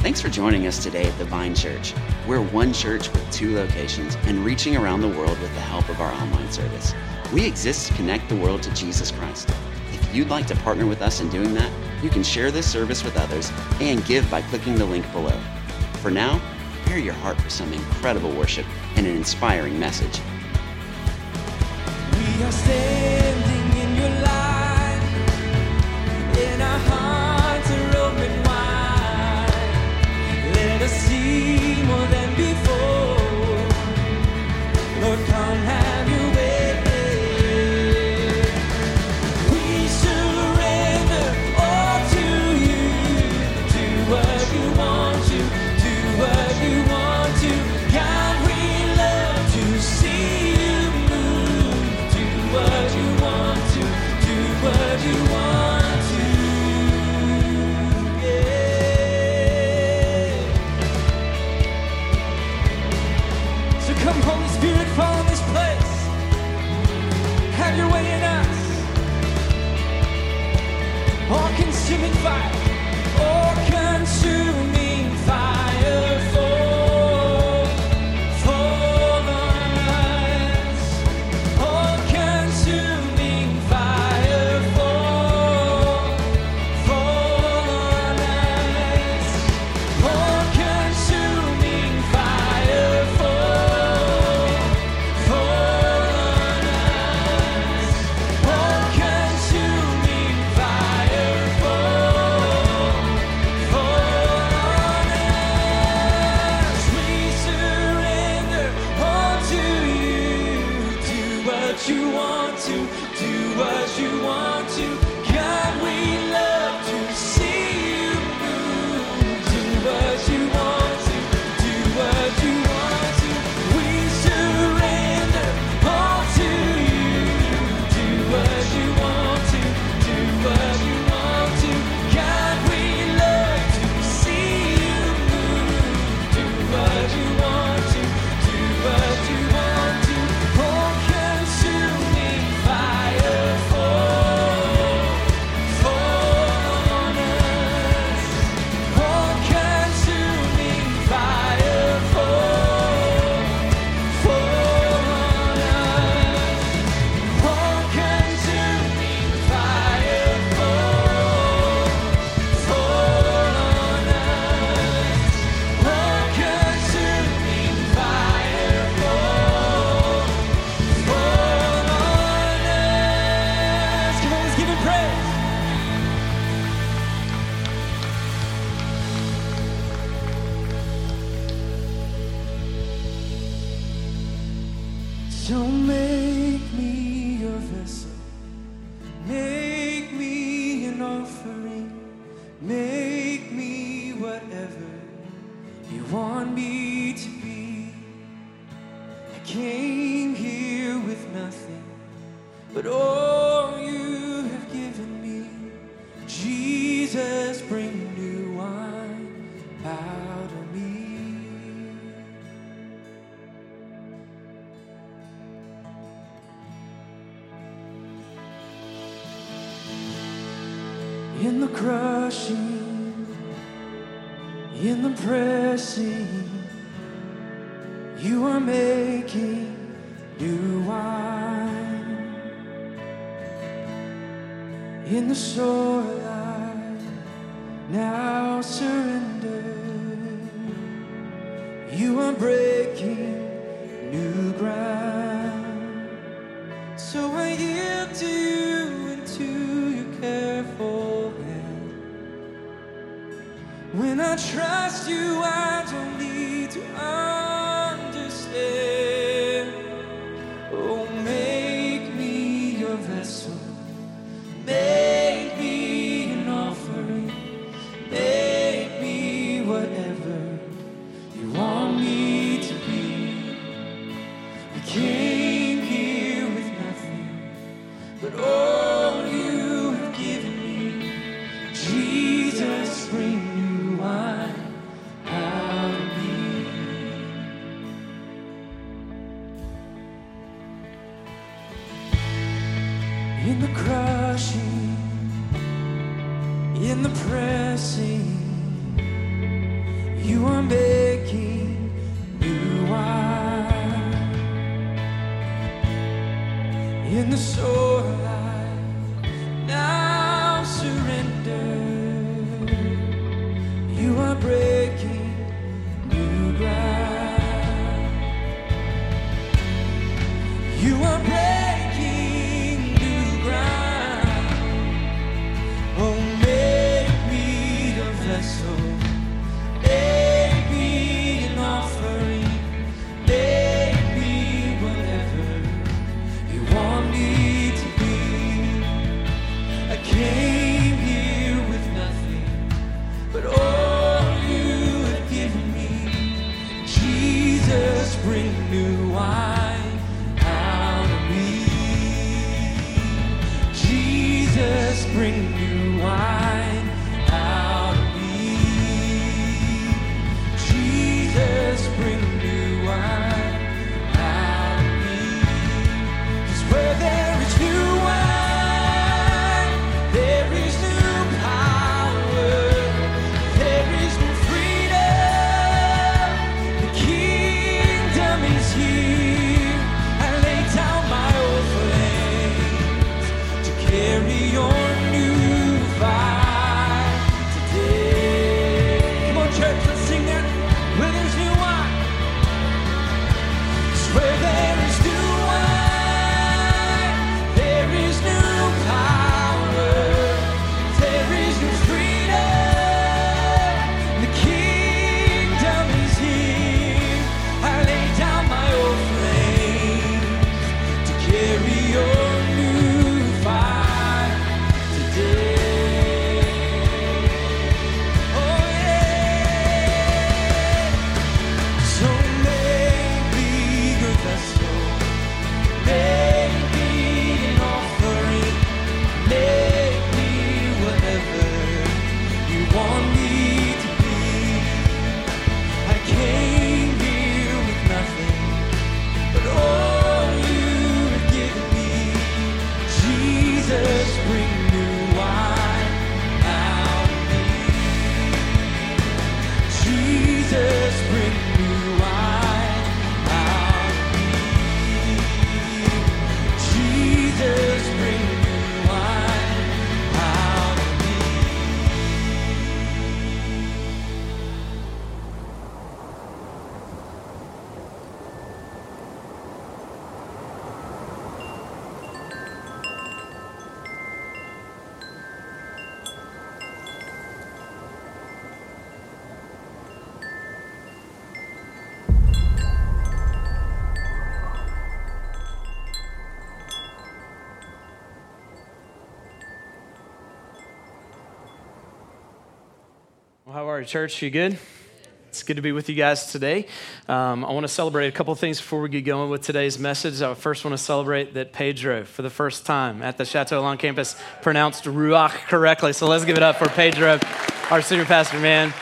Thanks for joining us today at the Vine Church. We're one church with two locations and reaching around the world with the help of our online service. We exist to connect the world to Jesus Christ. If you'd like to partner with us in doing that, you can share this service with others and give by clicking the link below. For now, prepare your heart for some incredible worship and an inspiring message. We are standing in your light. more than before. Lord, come. Don't make me your vessel, make me an offering, make me whatever you want me King. Are church? You good? It's good to be with you guys today. Um, I want to celebrate a couple things before we get going with today's message. I first want to celebrate that Pedro, for the first time at the Chateau Elan campus, pronounced Ruach correctly. So let's give it up for Pedro, our senior pastor, man.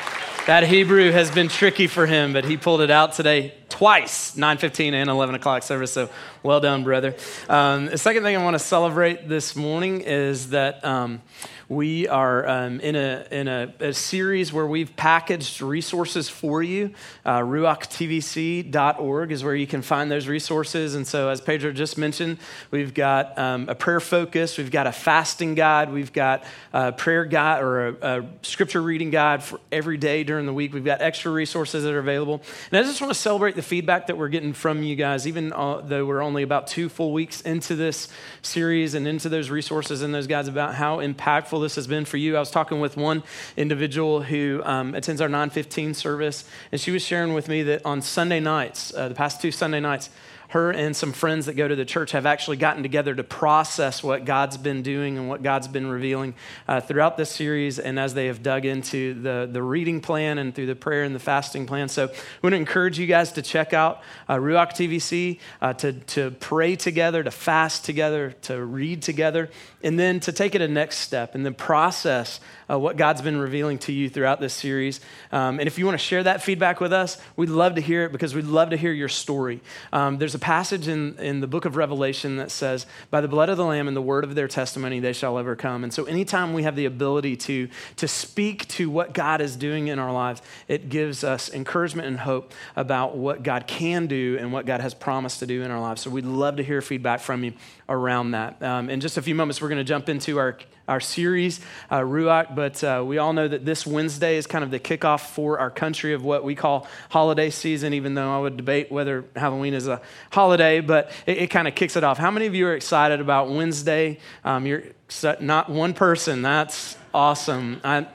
That Hebrew has been tricky for him, but he pulled it out today twice, 9.15 and 11 o'clock service. So well done, brother. Um, the second thing I want to celebrate this morning is that um, we are um, in, a, in a, a series where we've packaged resources for you. Uh, RuachTVC.org is where you can find those resources. And so, as Pedro just mentioned, we've got um, a prayer focus, we've got a fasting guide, we've got a prayer guide or a, a scripture reading guide for every day during the week. We've got extra resources that are available. And I just want to celebrate the feedback that we're getting from you guys, even though we're only about two full weeks into this series and into those resources and those guides about how impactful this has been for you. I was talking with one individual who um, attends our 915 service, and she was sharing with me that on Sunday nights, uh, the past two Sunday nights, her and some friends that go to the church have actually gotten together to process what God's been doing and what God's been revealing uh, throughout this series and as they have dug into the, the reading plan and through the prayer and the fasting plan. So we want to encourage you guys to check out uh, Ruach TVC, uh, to, to pray together, to fast together, to read together, and then to take it a next step and then process uh, what God's been revealing to you throughout this series. Um, and if you want to share that feedback with us, we'd love to hear it because we'd love to hear your story. Um, there's a passage in, in the book of Revelation that says, By the blood of the Lamb and the word of their testimony, they shall overcome. And so, anytime we have the ability to, to speak to what God is doing in our lives, it gives us encouragement and hope about what God can do and what God has promised to do in our lives. So, we'd love to hear feedback from you around that. Um, in just a few moments, we're going to jump into our our series, uh, Ruach. But uh, we all know that this Wednesday is kind of the kickoff for our country of what we call holiday season, even though I would debate whether Halloween is a holiday, but it, it kind of kicks it off. How many of you are excited about Wednesday? Um, you're not one person. That's awesome. I,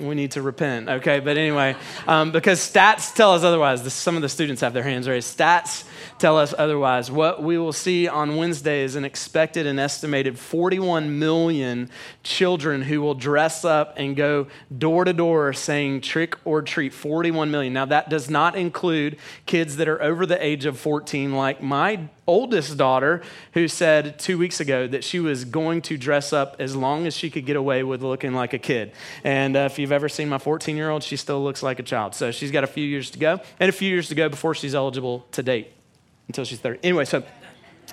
we need to repent, okay? But anyway, um, because stats tell us otherwise. Some of the students have their hands raised. Stats tell us otherwise. What we will see on Wednesday is an expected and estimated 41 million children who will dress up and go door to door saying trick or treat. 41 million. Now, that does not include kids that are over the age of 14, like my oldest daughter, who said two weeks ago that she was going to dress up as long as she could get away with looking like a kid. And uh, if you've ever seen my 14 year old, she still looks like a child. So she's got a few years to go and a few years to go before she's eligible to date until she's 30. Anyway, so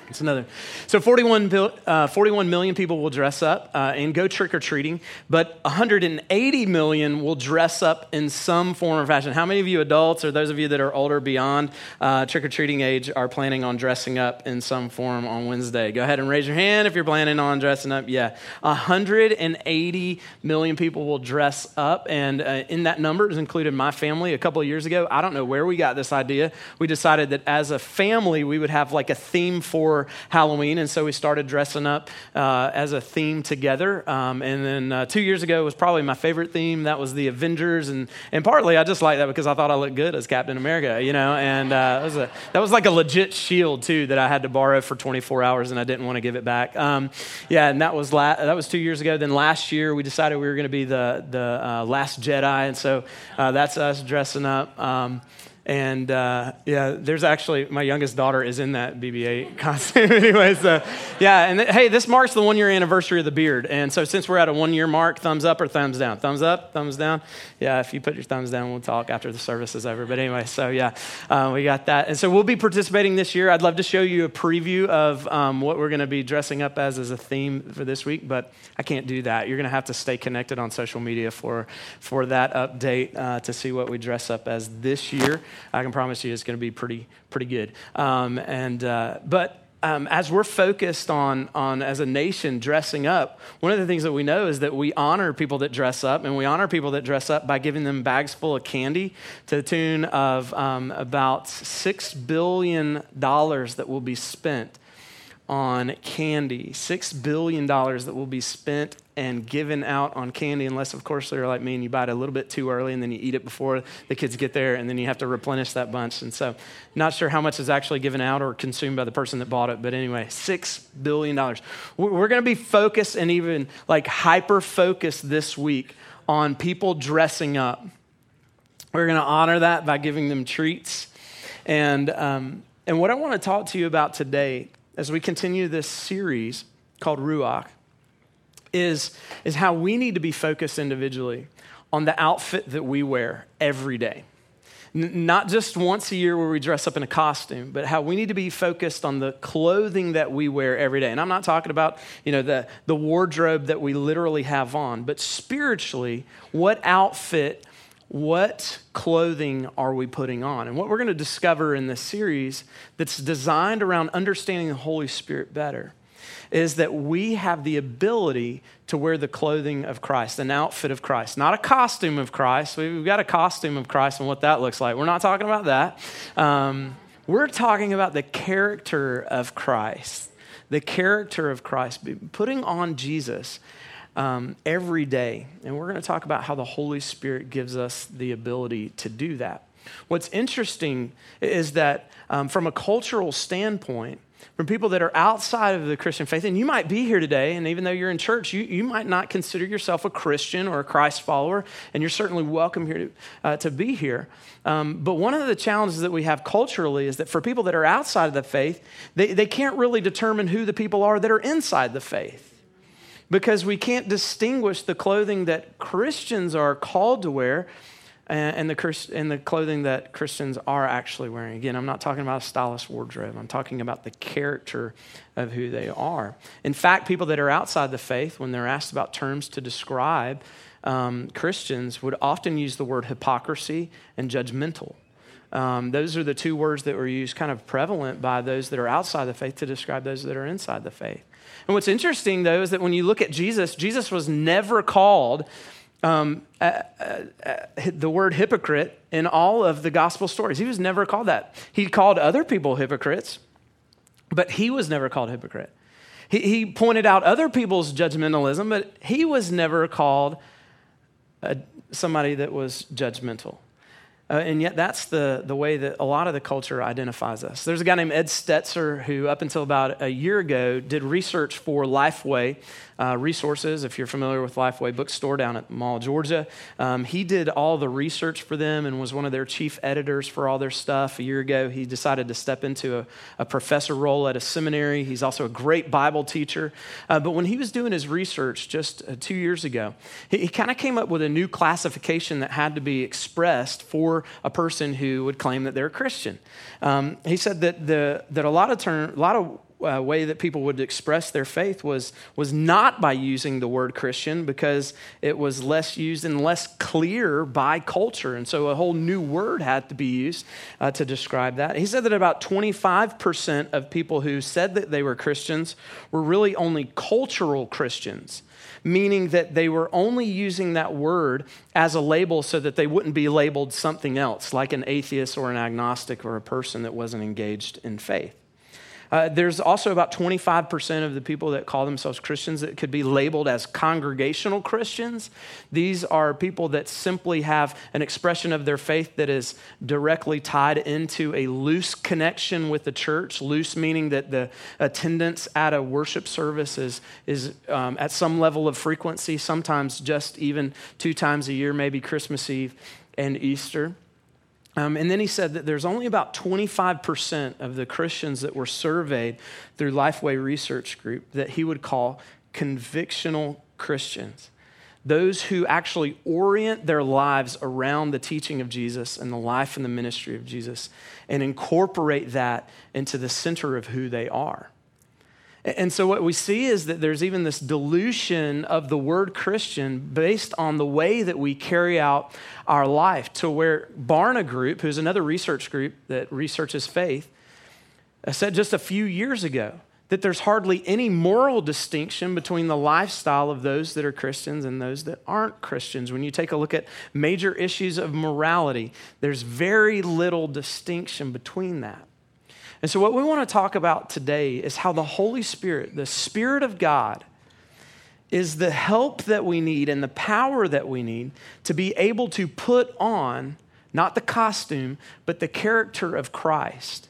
it's another. So 41, uh, 41 million people will dress up uh, and go trick or treating, but 180 million will dress up in some form or fashion. How many of you adults, or those of you that are older beyond uh, trick or treating age, are planning on dressing up in some form on Wednesday? Go ahead and raise your hand if you're planning on dressing up. Yeah, 180 million people will dress up, and uh, in that number is included my family. A couple of years ago, I don't know where we got this idea. We decided that as a family, we would have like a theme for Halloween, and so we started dressing up uh, as a theme together. Um, and then uh, two years ago was probably my favorite theme. That was the Avengers, and and partly I just like that because I thought I looked good as Captain America, you know. And uh, was a, that was like a legit shield too that I had to borrow for 24 hours, and I didn't want to give it back. Um, yeah, and that was la- that was two years ago. Then last year we decided we were going to be the the uh, Last Jedi, and so uh, that's us dressing up. Um, and uh, yeah, there's actually, my youngest daughter is in that BB 8 costume anyway. So yeah, and th- hey, this marks the one year anniversary of the beard. And so since we're at a one year mark, thumbs up or thumbs down? Thumbs up, thumbs down? Yeah, if you put your thumbs down, we'll talk after the service is over. But anyway, so yeah, uh, we got that. And so we'll be participating this year. I'd love to show you a preview of um, what we're going to be dressing up as as a theme for this week, but I can't do that. You're going to have to stay connected on social media for, for that update uh, to see what we dress up as this year. I can promise you it's going to be pretty, pretty good. Um, and, uh, but um, as we're focused on, on, as a nation, dressing up, one of the things that we know is that we honor people that dress up, and we honor people that dress up by giving them bags full of candy to the tune of um, about $6 billion that will be spent on candy. $6 billion that will be spent and given out on candy, unless, of course, they're like me and you buy it a little bit too early and then you eat it before the kids get there and then you have to replenish that bunch. And so, not sure how much is actually given out or consumed by the person that bought it, but anyway, $6 billion. We're going to be focused and even like hyper focused this week on people dressing up. We're going to honor that by giving them treats. And, um, and what I want to talk to you about today as we continue this series called Ruach is, is how we need to be focused individually on the outfit that we wear every day. N- not just once a year where we dress up in a costume, but how we need to be focused on the clothing that we wear every day. And I'm not talking about, you know, the, the wardrobe that we literally have on, but spiritually, what outfit, what clothing are we putting on? And what we're going to discover in this series that's designed around understanding the Holy Spirit better is that we have the ability to wear the clothing of Christ, an outfit of Christ, not a costume of Christ. We've got a costume of Christ and what that looks like. We're not talking about that. Um, we're talking about the character of Christ, the character of Christ, putting on Jesus. Um, every day. And we're going to talk about how the Holy Spirit gives us the ability to do that. What's interesting is that um, from a cultural standpoint, from people that are outside of the Christian faith. And you might be here today, and even though you're in church, you, you might not consider yourself a Christian or a Christ follower, and you're certainly welcome here to, uh, to be here. Um, but one of the challenges that we have culturally is that for people that are outside of the faith, they, they can't really determine who the people are that are inside the faith. Because we can't distinguish the clothing that Christians are called to wear and, the, and the clothing that Christians are actually wearing. Again, I'm not talking about a stylish wardrobe, I'm talking about the character of who they are. In fact, people that are outside the faith, when they're asked about terms to describe um, Christians, would often use the word hypocrisy and judgmental. Um, those are the two words that were used kind of prevalent by those that are outside the faith to describe those that are inside the faith. And what's interesting, though, is that when you look at Jesus, Jesus was never called um, uh, uh, uh, the word hypocrite in all of the gospel stories. He was never called that. He called other people hypocrites, but he was never called hypocrite. He, he pointed out other people's judgmentalism, but he was never called a, somebody that was judgmental. Uh, and yet, that's the, the way that a lot of the culture identifies us. There's a guy named Ed Stetzer who, up until about a year ago, did research for Lifeway uh, resources. If you're familiar with Lifeway Bookstore down at Mall, Georgia, um, he did all the research for them and was one of their chief editors for all their stuff. A year ago, he decided to step into a, a professor role at a seminary. He's also a great Bible teacher. Uh, but when he was doing his research just uh, two years ago, he, he kind of came up with a new classification that had to be expressed for a person who would claim that they're a Christian. Um, he said that the that a lot of term, a lot of uh, way that people would express their faith was, was not by using the word Christian because it was less used and less clear by culture. And so a whole new word had to be used uh, to describe that. He said that about 25% of people who said that they were Christians were really only cultural Christians meaning that they were only using that word as a label so that they wouldn't be labeled something else, like an atheist or an agnostic or a person that wasn't engaged in faith. Uh, there's also about 25% of the people that call themselves Christians that could be labeled as congregational Christians. These are people that simply have an expression of their faith that is directly tied into a loose connection with the church. Loose meaning that the attendance at a worship service is, is um, at some level of frequency, sometimes just even two times a year, maybe Christmas Eve and Easter. Um, and then he said that there's only about 25% of the Christians that were surveyed through Lifeway Research Group that he would call convictional Christians. Those who actually orient their lives around the teaching of Jesus and the life and the ministry of Jesus and incorporate that into the center of who they are. And so, what we see is that there's even this dilution of the word Christian based on the way that we carry out our life, to where Barna Group, who's another research group that researches faith, uh, said just a few years ago that there's hardly any moral distinction between the lifestyle of those that are Christians and those that aren't Christians. When you take a look at major issues of morality, there's very little distinction between that. And so, what we want to talk about today is how the Holy Spirit, the Spirit of God, is the help that we need and the power that we need to be able to put on not the costume, but the character of Christ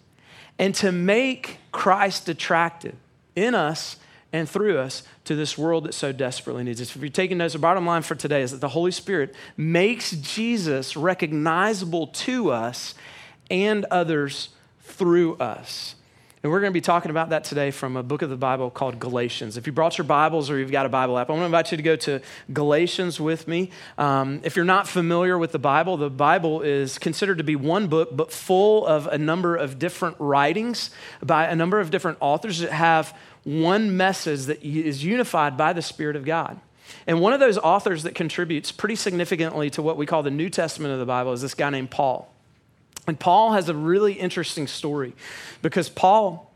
and to make Christ attractive in us and through us to this world that so desperately needs us. If you're taking notes, the bottom line for today is that the Holy Spirit makes Jesus recognizable to us and others through us. And we're going to be talking about that today from a book of the Bible called Galatians. If you brought your Bibles or you've got a Bible app, I want to invite you to go to Galatians with me. Um, if you're not familiar with the Bible, the Bible is considered to be one book, but full of a number of different writings by a number of different authors that have one message that is unified by the Spirit of God. And one of those authors that contributes pretty significantly to what we call the New Testament of the Bible is this guy named Paul. And Paul has a really interesting story because Paul,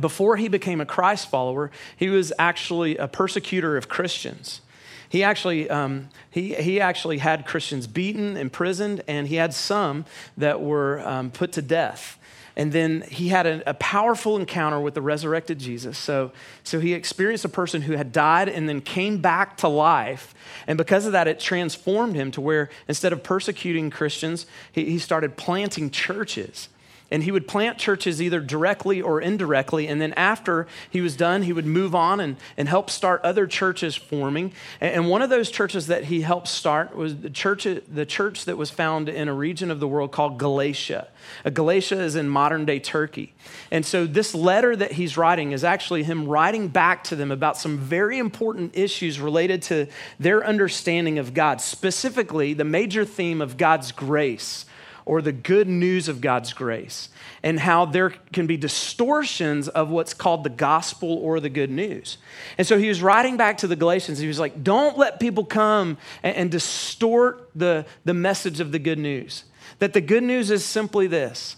before he became a Christ follower, he was actually a persecutor of Christians. He actually, um, he, he actually had Christians beaten, imprisoned, and he had some that were um, put to death. And then he had a, a, powerful encounter with the resurrected Jesus. So, so he experienced a person who had died and then came back to life. And because of that, it transformed him to where instead of persecuting Christians, he, he started planting churches. And he would plant churches either directly or indirectly. And then after he was done, he would move on and, and help start other churches forming. And, one of those churches that he helped start was the church, the church that was found in a region of the world called Galatia. Galatia is in modern day Turkey. And so this letter that he's writing is actually him writing back to them about some very important issues related to their understanding of God, specifically the major theme of God's grace or the good news of God's grace, and how there can be distortions of what's called the gospel or the good news. And so he was writing back to the Galatians. He was like, Don't let people come and, and distort the, the message of the good news. That the good news is simply this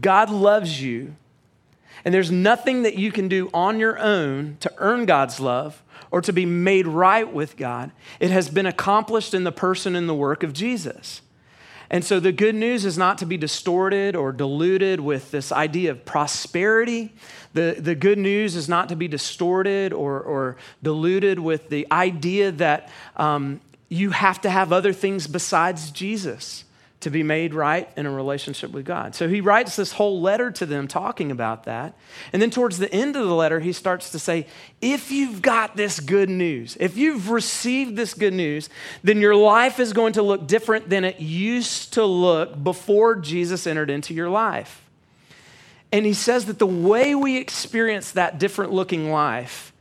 God loves you, and there's nothing that you can do on your own to earn God's love or to be made right with God. It has been accomplished in the person and the work of Jesus. And so the good news is not to be distorted or diluted with this idea of prosperity. The, the good news is not to be distorted or, or diluted with the idea that um, you have to have other things besides Jesus to be made right in a relationship with God. So he writes this whole letter to them talking about that. And then towards the end of the letter, he starts to say, if you've got this good news, if you've received this good news, then your life is going to look different than it used to look before Jesus entered into your life. And he says that the way we experience that different looking life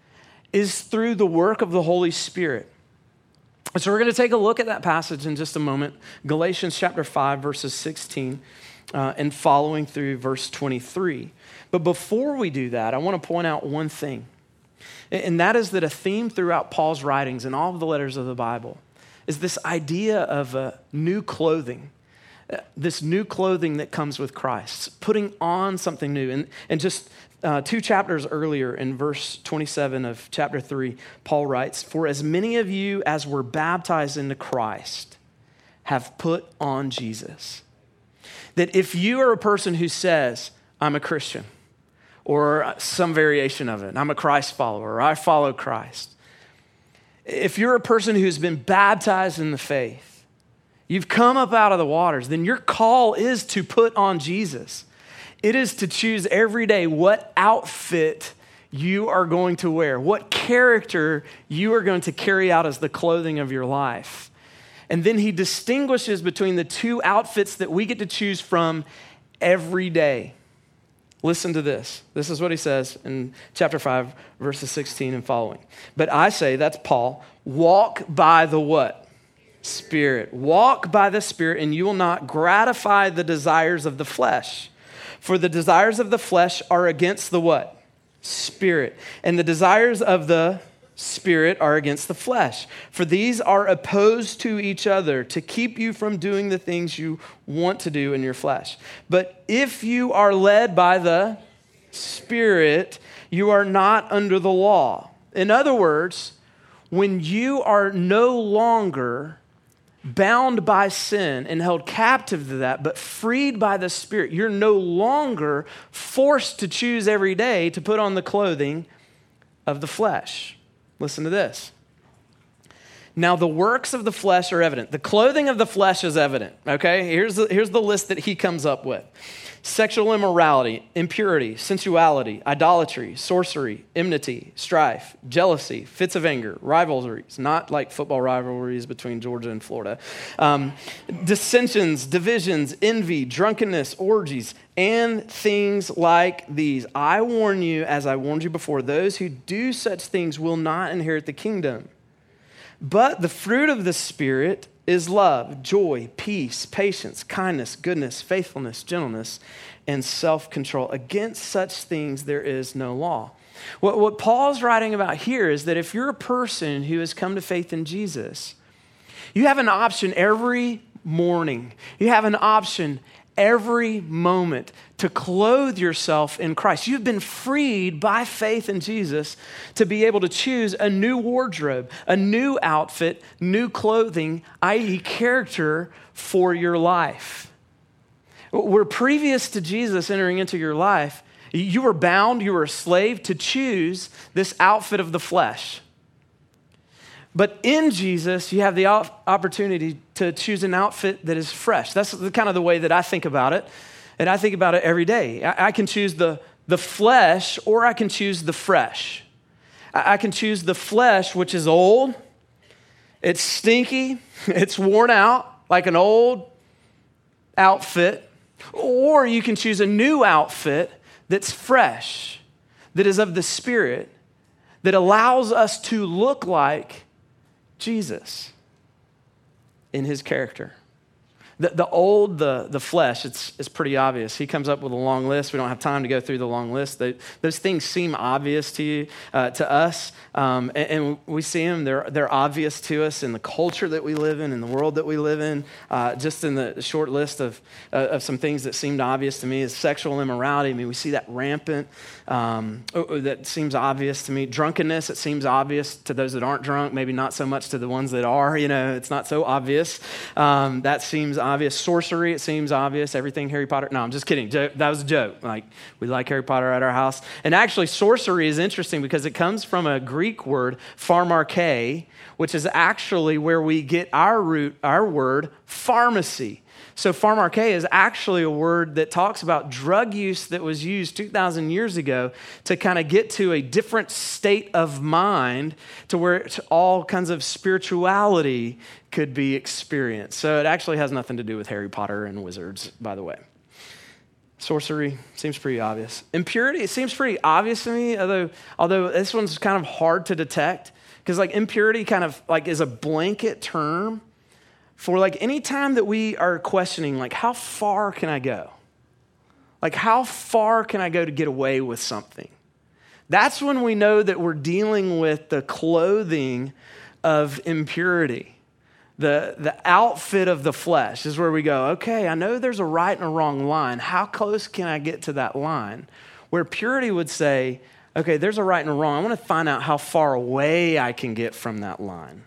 is through the work of the Holy Spirit. So we're going to take a look at that passage in just a moment Galatians chapter 5, verses 16 uh, and following through verse 23. But before we do that, I want to point out one thing, and that is that a theme throughout Paul's writings and all of the letters of the Bible is this idea of uh, new clothing. This new clothing that comes with Christ, putting on something new. And, and just uh, two chapters earlier, in verse 27 of chapter 3, Paul writes, For as many of you as were baptized into Christ have put on Jesus. That if you are a person who says, I'm a Christian, or some variation of it, I'm a Christ follower, or I follow Christ, if you're a person who's been baptized in the faith, you've come up out of the waters, then your call is to put on Jesus. It is to choose every day what outfit you are going to wear, what character you are going to carry out as the clothing of your life. And then he distinguishes between the two outfits that we get to choose from every day. Listen to this. This is what he says in chapter 5, verses 16 and following. But I say, that's Paul, walk by the what? Spirit. Walk by the Spirit, and you will not gratify the desires of the flesh. For the desires of the flesh are against the what? Spirit. And the desires of the spirit are against the flesh. For these are opposed to each other to keep you from doing the things you want to do in your flesh. But if you are led by the spirit, you are not under the law. In other words, when you are no longer bound by sin and held captive to that, but freed by the Spirit. You're no longer forced to choose every day to put on the clothing of the flesh. Listen to this. Now, the works of the flesh are evident. The clothing of the flesh is evident, okay? Here's the, here's the list that he comes up with sexual immorality, impurity, sensuality, idolatry, sorcery, enmity, strife, jealousy, fits of anger, rivalries, not like football rivalries between Georgia and Florida, um, dissensions, divisions, envy, drunkenness, orgies, and things like these. I warn you, as I warned you before, those who do such things will not inherit the kingdom. But the fruit of the Spirit is love, joy, peace, patience, kindness, goodness, faithfulness, gentleness, and self control. Against such things there is no law. What, what Paul's writing about here is that if you're a person who has come to faith in Jesus, you have an option every morning. You have an option every moment to clothe yourself in Christ. You've been freed by faith in Jesus to be able to choose a new wardrobe, a new outfit, new clothing, i.e., character for your life. Where previous to Jesus entering into your life, you were bound, you were a slave to choose this outfit of the flesh. But in Jesus, you have the opportunity to choose an outfit that is fresh. That's the, kind of the way that I think about it. And I think about it every day. I, I can choose the, the flesh or I can choose the fresh. I, I can choose the flesh, which is old, it's stinky, it's worn out like an old outfit, or you can choose a new outfit that's fresh, that is of the Spirit, that allows us to look like Jesus in his character. The, the old, the, the flesh, it's, it's pretty obvious. He comes up with a long list. We don't have time to go through the long list. They, those things seem obvious to you, uh, to us, um, and, and, we see them. They're, they're obvious to us in the culture that we live in, in the world that we live in. Uh, just in the short list of, uh, of some things that seemed obvious to me is sexual immorality. I mean, we see that rampant. Um, oh, oh, that seems obvious to me. Drunkenness, it seems obvious to those that aren't drunk, maybe not so much to the ones that are. You know, it's not so obvious. Um, that seems. Sorcery, it seems obvious. Everything Harry Potter. No, I'm just kidding. That was a joke. Like, we like Harry Potter at our house. And actually, sorcery is interesting because it comes from a Greek word, pharmakeia, which is actually where we get our root, our word, pharmacy. So, pharmakeia is actually a word that talks about drug use that was used 2,000 years ago to kind of get to a different state of mind to where all kinds of spirituality could be experienced. So, it actually has nothing to do with Harry Potter and wizards, by the way. Sorcery seems pretty obvious. Impurity, it seems pretty obvious to me, although, although this one's kind of hard to detect because like impurity kind of like is a blanket term for like any time that we are questioning, like, how far can I go? Like, how far can I go to get away with something? That's when we know that we're dealing with the clothing of impurity. The, the outfit of the flesh is where we go, okay, I know there's a right and a wrong line. How close can I get to that line? Where purity would say, okay, there's a right and a wrong. I want to find out how far away I can get from that line.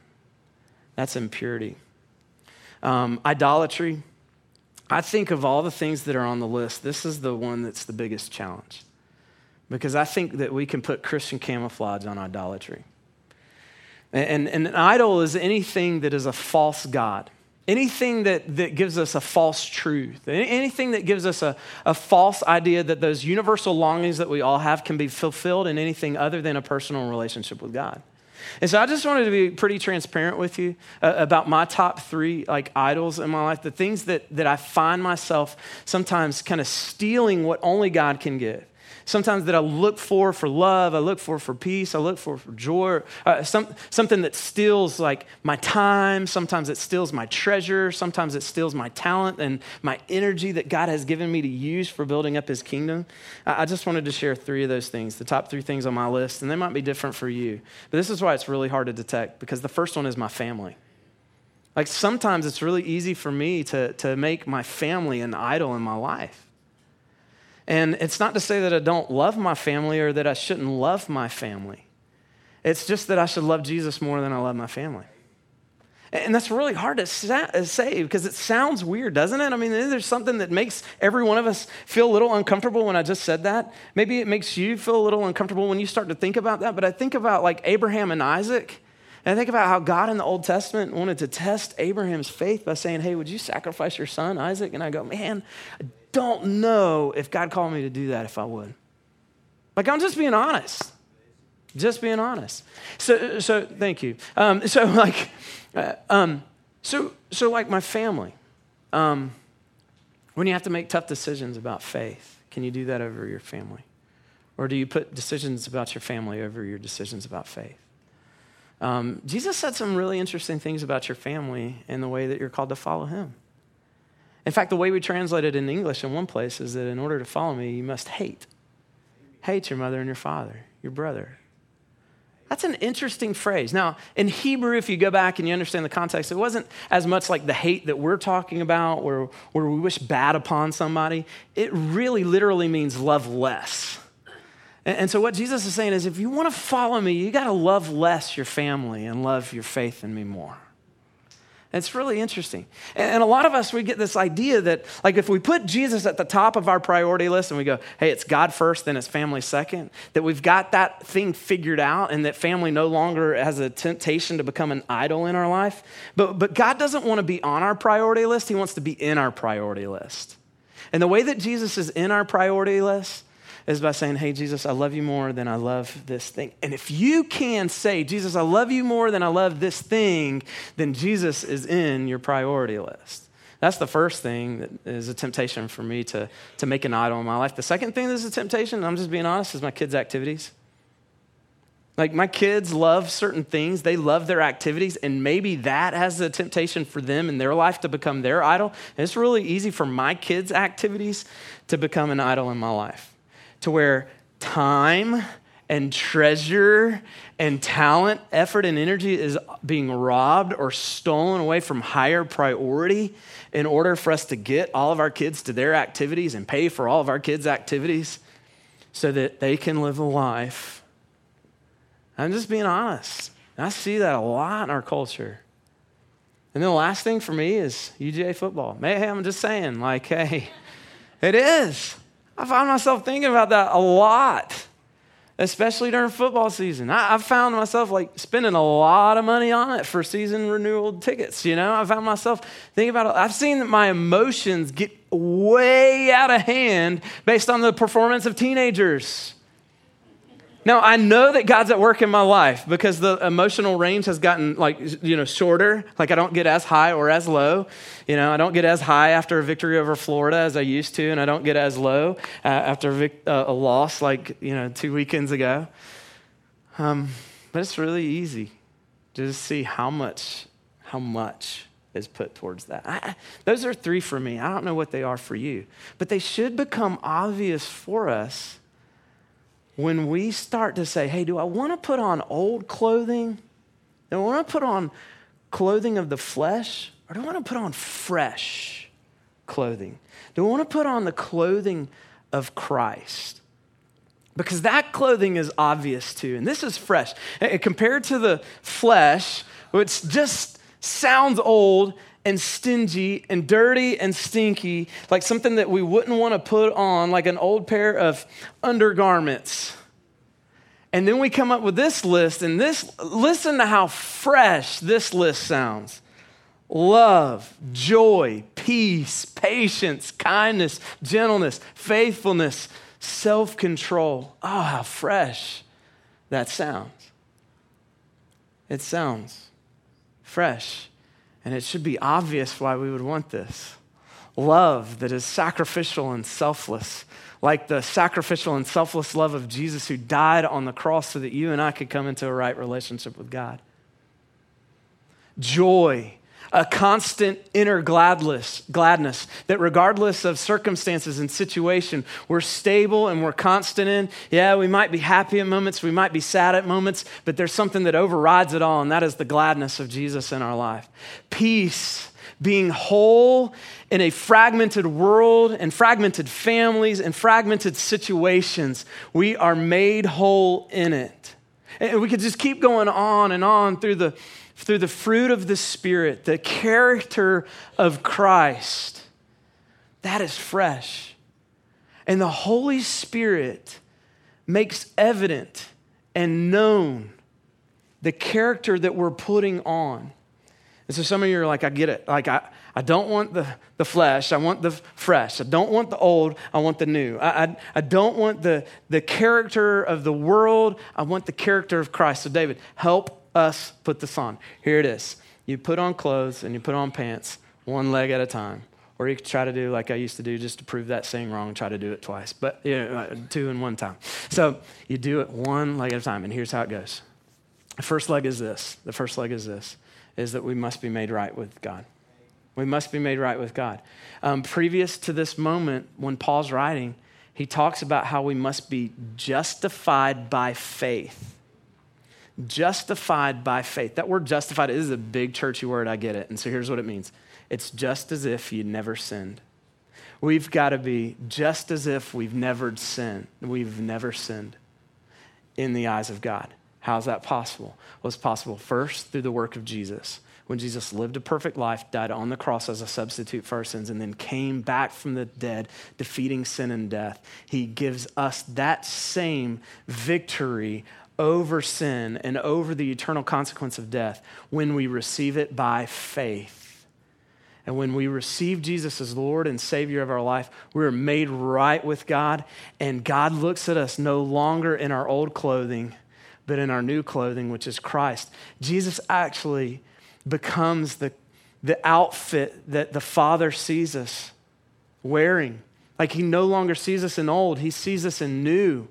That's impurity. Um, idolatry. I think of all the things that are on the list, this is the one that's the biggest challenge. Because I think that we can put Christian camouflage on idolatry. And, and an idol is anything that is a false God. Anything that, that gives us a false truth, anything that gives us a, a false idea that those universal longings that we all have can be fulfilled in anything other than a personal relationship with God. And so I just wanted to be pretty transparent with you uh, about my top three like idols in my life, the things that, that I find myself sometimes kind of stealing what only God can give sometimes that I look for for love, I look for for peace, I look for for joy, uh, some, something that steals like my time, sometimes it steals my treasure, sometimes it steals my talent and my energy that God has given me to use for building up his kingdom. I, I just wanted to share three of those things, the top three things on my list, and they might be different for you. But this is why it's really hard to detect because the first one is my family. Like sometimes it's really easy for me to, to make my family an idol in my life. And it's not to say that I don't love my family or that I shouldn't love my family. It's just that I should love Jesus more than I love my family. And that's really hard to uh, say because it sounds weird, doesn't it? I mean, there's something that makes every one of us feel a little uncomfortable when I just said that. Maybe it makes you feel a little uncomfortable when you start to think about that. But I think about like Abraham and Isaac. And I think about how God in the Old Testament wanted to test Abraham's faith by saying, Hey, would you sacrifice your son, Isaac? And I go, Man, I don't know if God called me to do that if I would. Like, I'm just being honest. Just being honest. So, so thank you. Um, so, like, uh, um, so, so, like my family, um, when you have to make tough decisions about faith, can you do that over your family? Or do you put decisions about your family over your decisions about faith? Um, Jesus said some really interesting things about your family and the way that you're called to follow him. In fact, the way we translate it in English in one place is that in order to follow me, you must hate. Hate your mother and your father, your brother. That's an interesting phrase. Now, in Hebrew, if you go back and you understand the context, it wasn't as much like the hate that we're talking about, where, where we wish bad upon somebody. It really literally means love less. And, and so, what Jesus is saying is if you want to follow me, you got to love less your family and love your faith in me more. It's really interesting. And a lot of us, we get this idea that, like, if we put Jesus at the top of our priority list and we go, hey, it's God first, then it's family second, that we've got that thing figured out and that family no longer has a temptation to become an idol in our life. But, but God doesn't want to be on our priority list, He wants to be in our priority list. And the way that Jesus is in our priority list is by saying, Hey, Jesus, I love you more than I love this thing. And if you can say, Jesus, I love you more than I love this thing, then Jesus is in your priority list. That's the first thing that is a temptation for me to, to make an idol in my life. The second thing that is a temptation, I'm just being honest, is my kids' activities. Like my kids love certain things, they love their activities, and maybe that has the temptation for them in their life to become their idol. And it's really easy for my kids' activities to become an idol in my life, to where time and treasure and talent, effort, and energy is being robbed or stolen away from higher priority in order for us to get all of our kids to their activities and pay for all of our kids' activities so that they can live a life I'm just being honest. I see that a lot in our culture. And then the last thing for me is UGA football. Hey, I'm just saying, like, hey, it is. I find myself thinking about that a lot, especially during football season. I, have found myself like spending a lot of money on it for season renewal tickets. You know, I found myself thinking about it. I've seen my emotions get way out of hand based on the performance of teenagers. Now, I know that God's at work in my life because the emotional range has gotten like, you know, shorter. Like I don't get as high or as low. You know, I don't get as high after a victory over Florida as I used to, and I don't get as low uh, after a, vic- uh, a, loss like, you know, two weekends ago. Um, but it's really easy to just see how much, how much is put towards that. I, those are three for me. I don't know what they are for you, but they should become obvious for us when we start to say, hey, do I want to put on old clothing? Do I want to put on clothing of the flesh? Or do I want to put on fresh clothing? Do I want to put on the clothing of Christ? Because that clothing is obvious too. And this is fresh. Eh, eh, compared to the flesh, which just sounds old and stingy and dirty and stinky, like something that we wouldn't want to put on, like an old pair of undergarments. And then we come up with this list, and this, listen to how fresh this list sounds love, joy, peace, patience, kindness, gentleness, faithfulness, self control. Oh, how fresh that sounds. It sounds fresh. And it should be obvious why we would want this. Love that is sacrificial and selfless, like the sacrificial and selfless love of Jesus who died on the cross so that you and I could come into a right relationship with God. Joy a constant inner gladness, gladness that regardless of circumstances and situation, we're stable and we're constant in. Yeah, we might be happy at moments, we might be sad at moments, but there's something that overrides it all, and that is the gladness of Jesus in our life. Peace, being whole in a fragmented world and fragmented families and fragmented situations, we are made whole in it. And we could just keep going on and on through the through the fruit of the Spirit, the character of Christ, that is fresh. And the Holy Spirit makes evident and known the character that we're putting on. And so some of you are like, I get it. Like, I, I don't want the, the flesh. I want the fresh. I don't want the old. I want the new. I, I, I don't want the, the character of the world. I want the character of Christ. So, David, help us put this on. Here it is. You put on clothes and you put on pants one leg at a time. Or you could try to do like I used to do just to prove that saying wrong, try to do it twice, but you know, uh, two in one time. So you do it one leg at a time, and here's how it goes. The first leg is this. The first leg is this, is that we must be made right with God. We must be made right with God. Um, previous to this moment, when Paul's writing, he talks about how we must be justified by faith justified by faith. That word justified is a big churchy word, I get it. And so here's what it means it's just as if you never sinned. We've got to be just as if we've never sinned. We've never sinned in the eyes of God. How's that possible? Well, it's possible first through the work of Jesus. When Jesus lived a perfect life, died on the cross as a substitute for our sins, and then came back from the dead, defeating sin and death, he gives us that same victory over sin and over the eternal consequence of death when we receive it by faith. And when we receive Jesus as Lord and Savior of our life, we're made right with God. And God looks at us no longer in our old clothing, but in our new clothing, which is Christ. Jesus actually becomes the, the outfit that the Father sees us wearing. Like he no longer sees us in old, he sees us in new.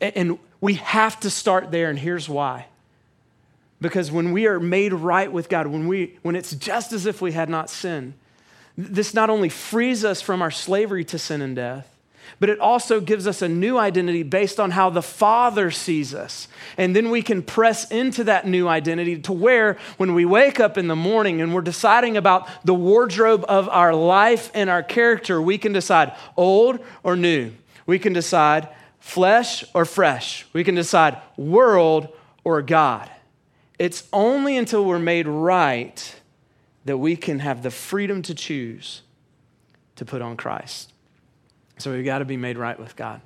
And, we have to start there, and here's why. Because when we are made right with God, when, we, when it's just as if we had not sinned, this not only frees us from our slavery to sin and death, but it also gives us a new identity based on how the Father sees us. And then we can press into that new identity to where, when we wake up in the morning and we're deciding about the wardrobe of our life and our character, we can decide old or new. We can decide flesh or fresh. We can decide world or God. It's only until we're made right that we can have the freedom to choose to put on Christ. So we've got to be made right with God.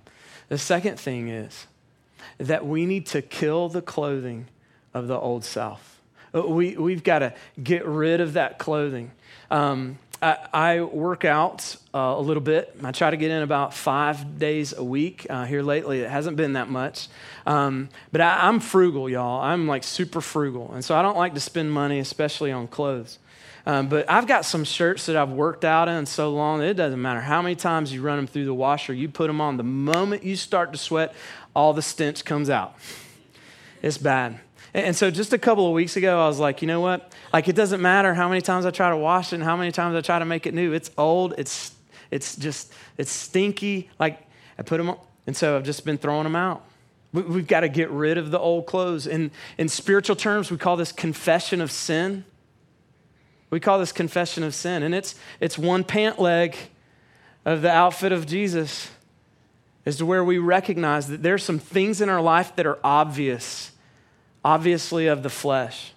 The second thing is that we need to kill the clothing of the old self. We, we've got to get rid of that clothing. Um, I, I, work out uh, a little bit. I try to get in about five days a week. Uh, here lately, it hasn't been that much. Um, but I, I'm frugal, y'all. I'm like super frugal. And so I don't like to spend money, especially on clothes. Um, but I've got some shirts that I've worked out in so long that it doesn't matter how many times you run them through the washer, you put them on. The moment you start to sweat, all the stench comes out. It's bad. And, and so just a couple of weeks ago, I was like, you know what? Like, it doesn't matter how many times I try to wash it and how many times I try to make it new. It's old. It's, it's just, it's stinky. Like, I put them on. And so I've just been throwing them out. We've got to get rid of the old clothes. In, in spiritual terms, we call this confession of sin. We call this confession of sin, and it's, it's one pant leg of the outfit of Jesus as to where we recognize that there's some things in our life that are obvious, obviously of the flesh,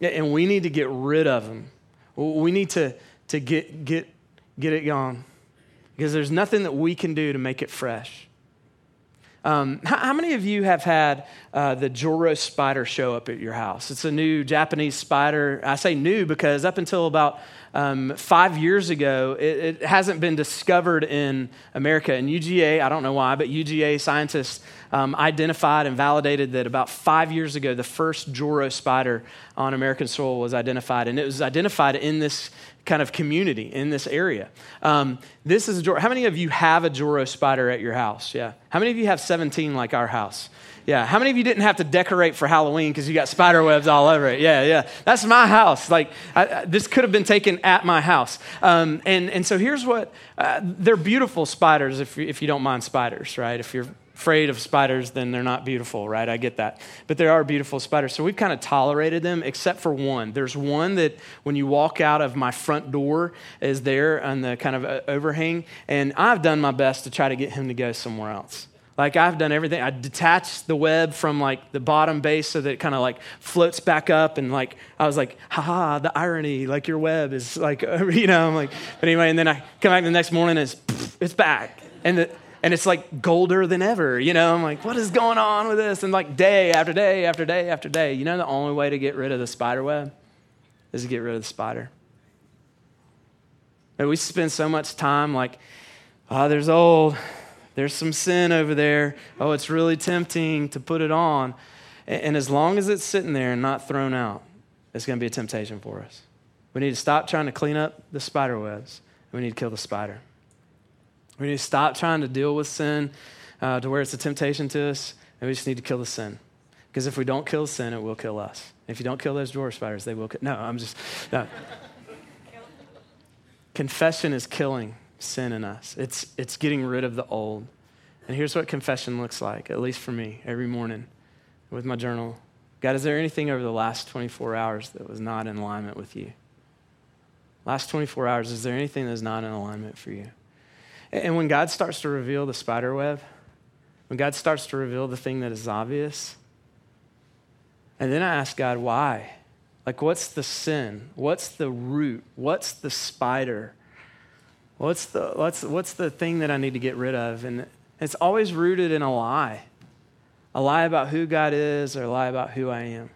and we need to get rid of them. We need to, to get, get, get it gone because there's nothing that we can do to make it fresh. Um, how, how, many of you have had uh, the Joro spider show up at your house? It's a new Japanese spider. I say new because up until about um, five years ago, it, it, hasn't been discovered in America. And UGA, I don't know why, but UGA scientists um, identified and validated that about five years ago, the first Joro spider on American soil was identified. And it was identified in this kind of community in this area. Um, this is a. How many of you have a Joro spider at your house? Yeah. How many of you have 17 like our house? Yeah. How many of you didn't have to decorate for Halloween because you got spider webs all over it? Yeah, yeah. That's my house. Like, I, I, this could have been taken at my house. Um, and, and so here's what uh, they're beautiful spiders if, if you don't mind spiders, right? If you're afraid of spiders, then they're not beautiful, right? I get that. But there are beautiful spiders. So we've kind of tolerated them, except for one. There's one that when you walk out of my front door is there on the kind of uh, overhang. And I've done my best to try to get him to go somewhere else. Like I've done everything. I detached the web from like the bottom base so that it kind of like floats back up. And like, I was like, haha, the irony, like your web is like, you know, I'm like, but anyway, and then I come back the next morning and it's, it's back. And the, and it's like golder than ever. You know, I'm like, what is going on with this? And like day after day after day after day. You know, the only way to get rid of the spider web is to get rid of the spider. And we spend so much time like, oh, there's old, there's some sin over there. Oh, it's really tempting to put it on. And as long as it's sitting there and not thrown out, it's going to be a temptation for us. We need to stop trying to clean up the spider webs. We need to kill the spider. We need to stop trying to deal with sin uh, to where it's a temptation to us, and we just need to kill the sin. Because if we don't kill sin, it will kill us. If you don't kill those Joro spiders, they will kill. No, I'm just. No. confession is killing sin in us, it's, it's getting rid of the old. And here's what confession looks like, at least for me, every morning with my journal. God, is there anything over the last 24 hours that was not in alignment with you? Last 24 hours, is there anything that's not in alignment for you? And when God starts to reveal the spider web, when God starts to reveal the thing that is obvious, and then I ask God, why? Like, what's the sin? What's the root? What's the spider? What's the, what's, what's the thing that I need to get rid of? And it's always rooted in a lie a lie about who God is or a lie about who I am.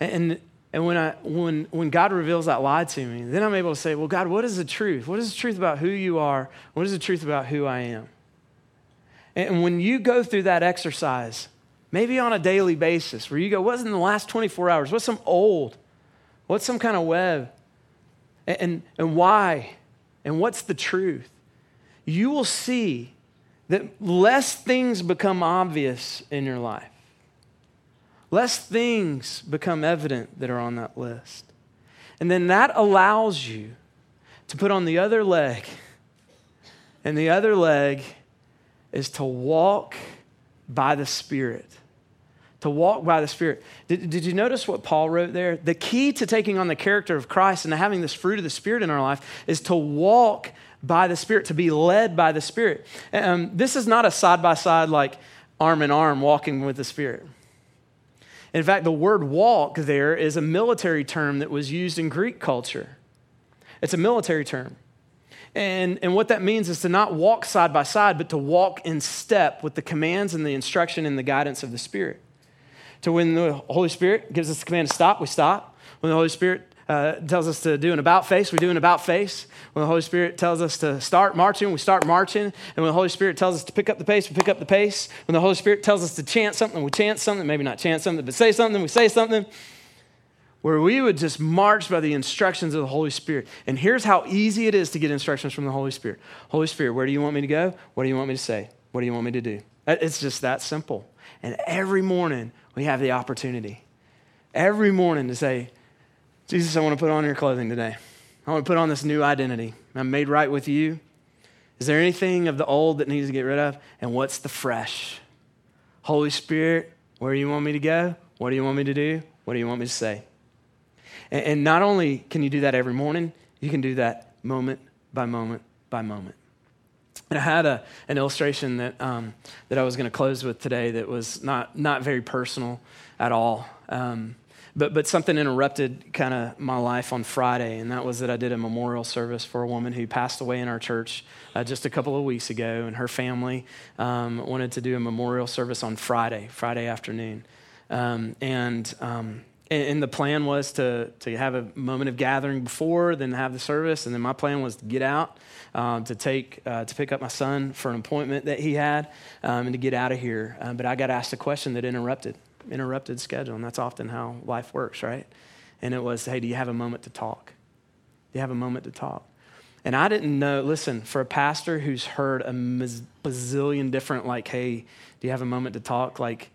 And, And when, I, when, when God reveals that lie to me, then I'm able to say, Well, God, what is the truth? What is the truth about who you are? What is the truth about who I am? And when you go through that exercise, maybe on a daily basis, where you go, What's in the last 24 hours? What's some old? What's some kind of web? And, and, and why? And what's the truth? You will see that less things become obvious in your life less things become evident that are on that list. And then that allows you to put on the other leg. And the other leg is to walk by the Spirit. To walk by the Spirit. Did, did you notice what Paul wrote there? The key to taking on the character of Christ and to having this fruit of the Spirit in our life is to walk by the Spirit, to be led by the Spirit. Um, this is not a side by side, like arm in arm walking with the Spirit. In fact, the word walk there is a military term that was used in Greek culture. It's a military term. And, and what that means is to not walk side by side, but to walk in step with the commands and the instruction and the guidance of the Spirit. To when the Holy Spirit gives us the command to stop, we stop. When the Holy Spirit uh, tells us to do an about face, we do an about face. When the Holy Spirit tells us to start marching, we start marching. And when the Holy Spirit tells us to pick up the pace, we pick up the pace. When the Holy Spirit tells us to chant something, we chant something. Maybe not chant something, but say something, we say something. Where we would just march by the instructions of the Holy Spirit. And here's how easy it is to get instructions from the Holy Spirit Holy Spirit, where do you want me to go? What do you want me to say? What do you want me to do? It's just that simple. And every morning, we have the opportunity. Every morning to say, Jesus, I want to put on your clothing today. I want to put on this new identity. I'm made right with you. Is there anything of the old that needs to get rid of? And what's the fresh? Holy Spirit, where do you want me to go? What do you want me to do? What do you want me to say? And, not only can you do that every morning, you can do that moment by moment by moment. And I had a, an illustration that, um, that I was going to close with today that was not, not very personal at all. Um, but, but something interrupted kind of my life on Friday, and that was that I did a memorial service for a woman who passed away in our church uh, just a couple of weeks ago, and her family um, wanted to do a memorial service on Friday, Friday afternoon. Um, and, um, and the plan was to, to have a moment of gathering before, then have the service, and then my plan was to get out, um, to take uh, to pick up my son for an appointment that he had, um, and to get out of here. Um, but I got asked a question that interrupted interrupted schedule, and that's often how life works, right? And it was, hey, do you have a moment to talk? Do you have a moment to talk? And I didn't know, listen, for a pastor who's heard a bazillion different, like, hey, do you have a moment to talk? Like,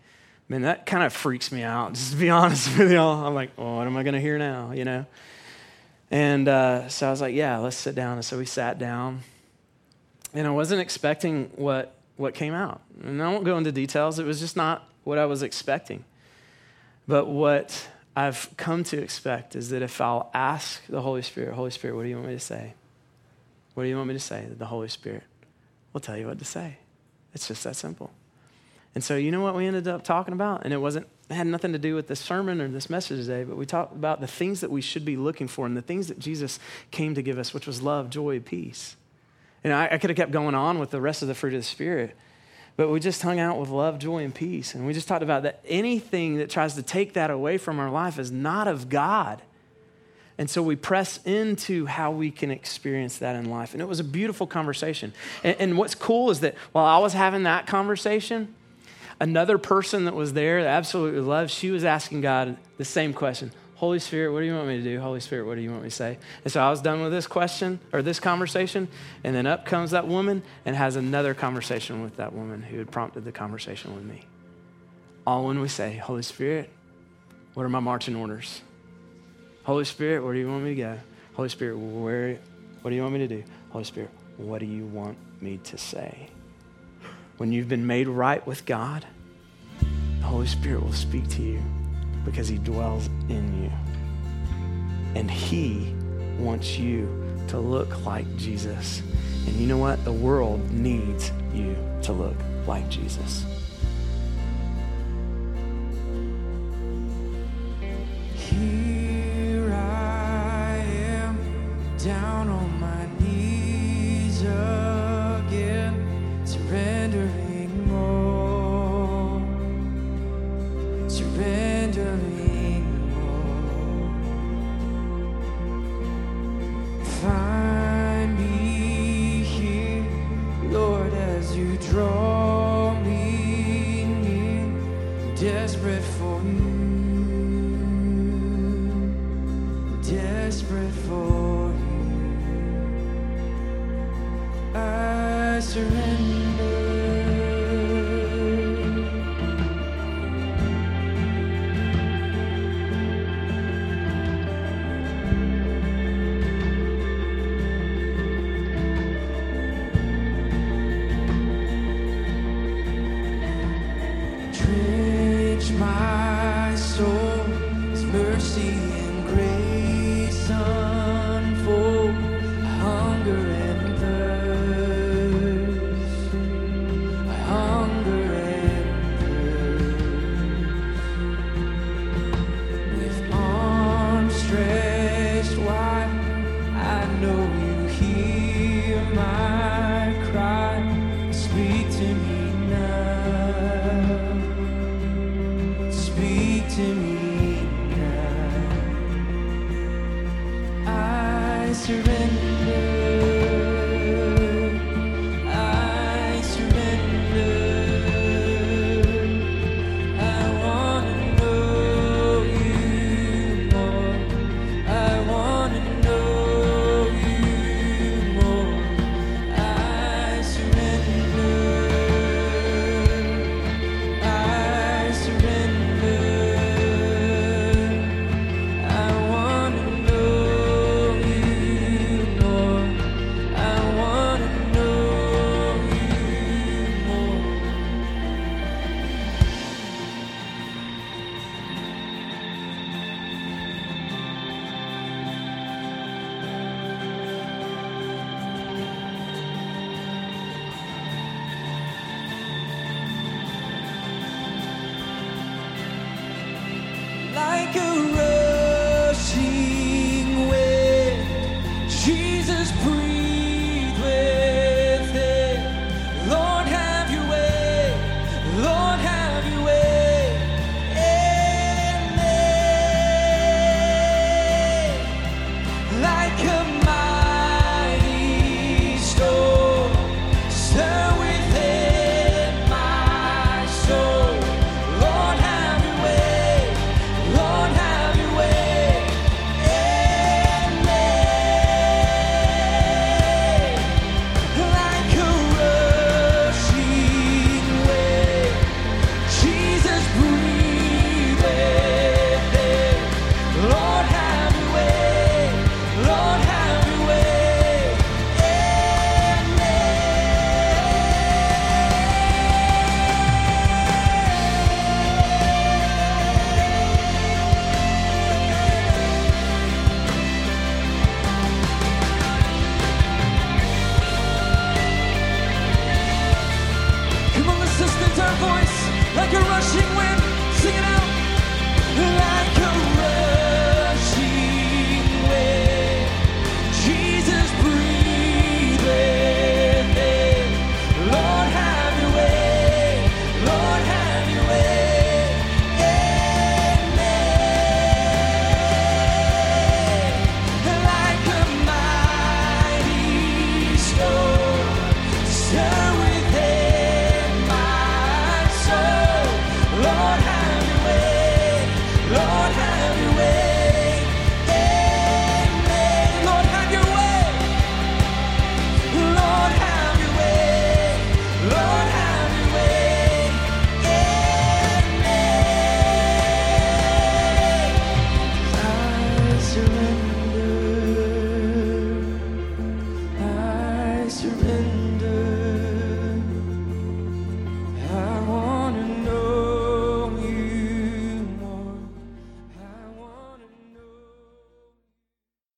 man, that kind of freaks me out, just to be honest with y'all. I'm like, well, what am I going to hear now, you know? And uh, so I was like, yeah, let's sit down. And so we sat down. And I wasn't expecting what, what came out. And I won't go into details. It was just not what I was expecting. But what I've come to expect is that if I'll ask the Holy Spirit, Holy Spirit, what do you want me to say? What do you want me to say? That The Holy Spirit will tell you what to say. It's just that simple. And so, you know what we ended up talking about? And it wasn't, it had nothing to do with this sermon or this message today, but we talked about the things that we should be looking for and the things that Jesus came to give us, which was love, joy, peace. And I, I could have kept going on with the rest of the fruit of the Spirit. But we just hung out with love, joy, and peace. And we just talked about that anything that tries to take that away from our life is not of God. And so we press into how we can experience that in life. And it was a beautiful conversation. And, and, what's cool is that while I was having that conversation, another person that was there that absolutely loved, she was asking God the same question Holy Spirit, what do you want me to do? Holy Spirit, what do you want me to say? And so I was done with this question or this conversation, and then up comes that woman and has another conversation with that woman who had prompted the conversation with me. All when we say, Holy Spirit, what are my marching orders? Holy Spirit, where do you want me to go? Holy Spirit, where, what do you want me to do? Holy Spirit, what do you want me to say? When you've been made right with God, the Holy Spirit will speak to you because he dwells in you. And he wants you to look like Jesus. And you know what? The world needs you to look like Jesus.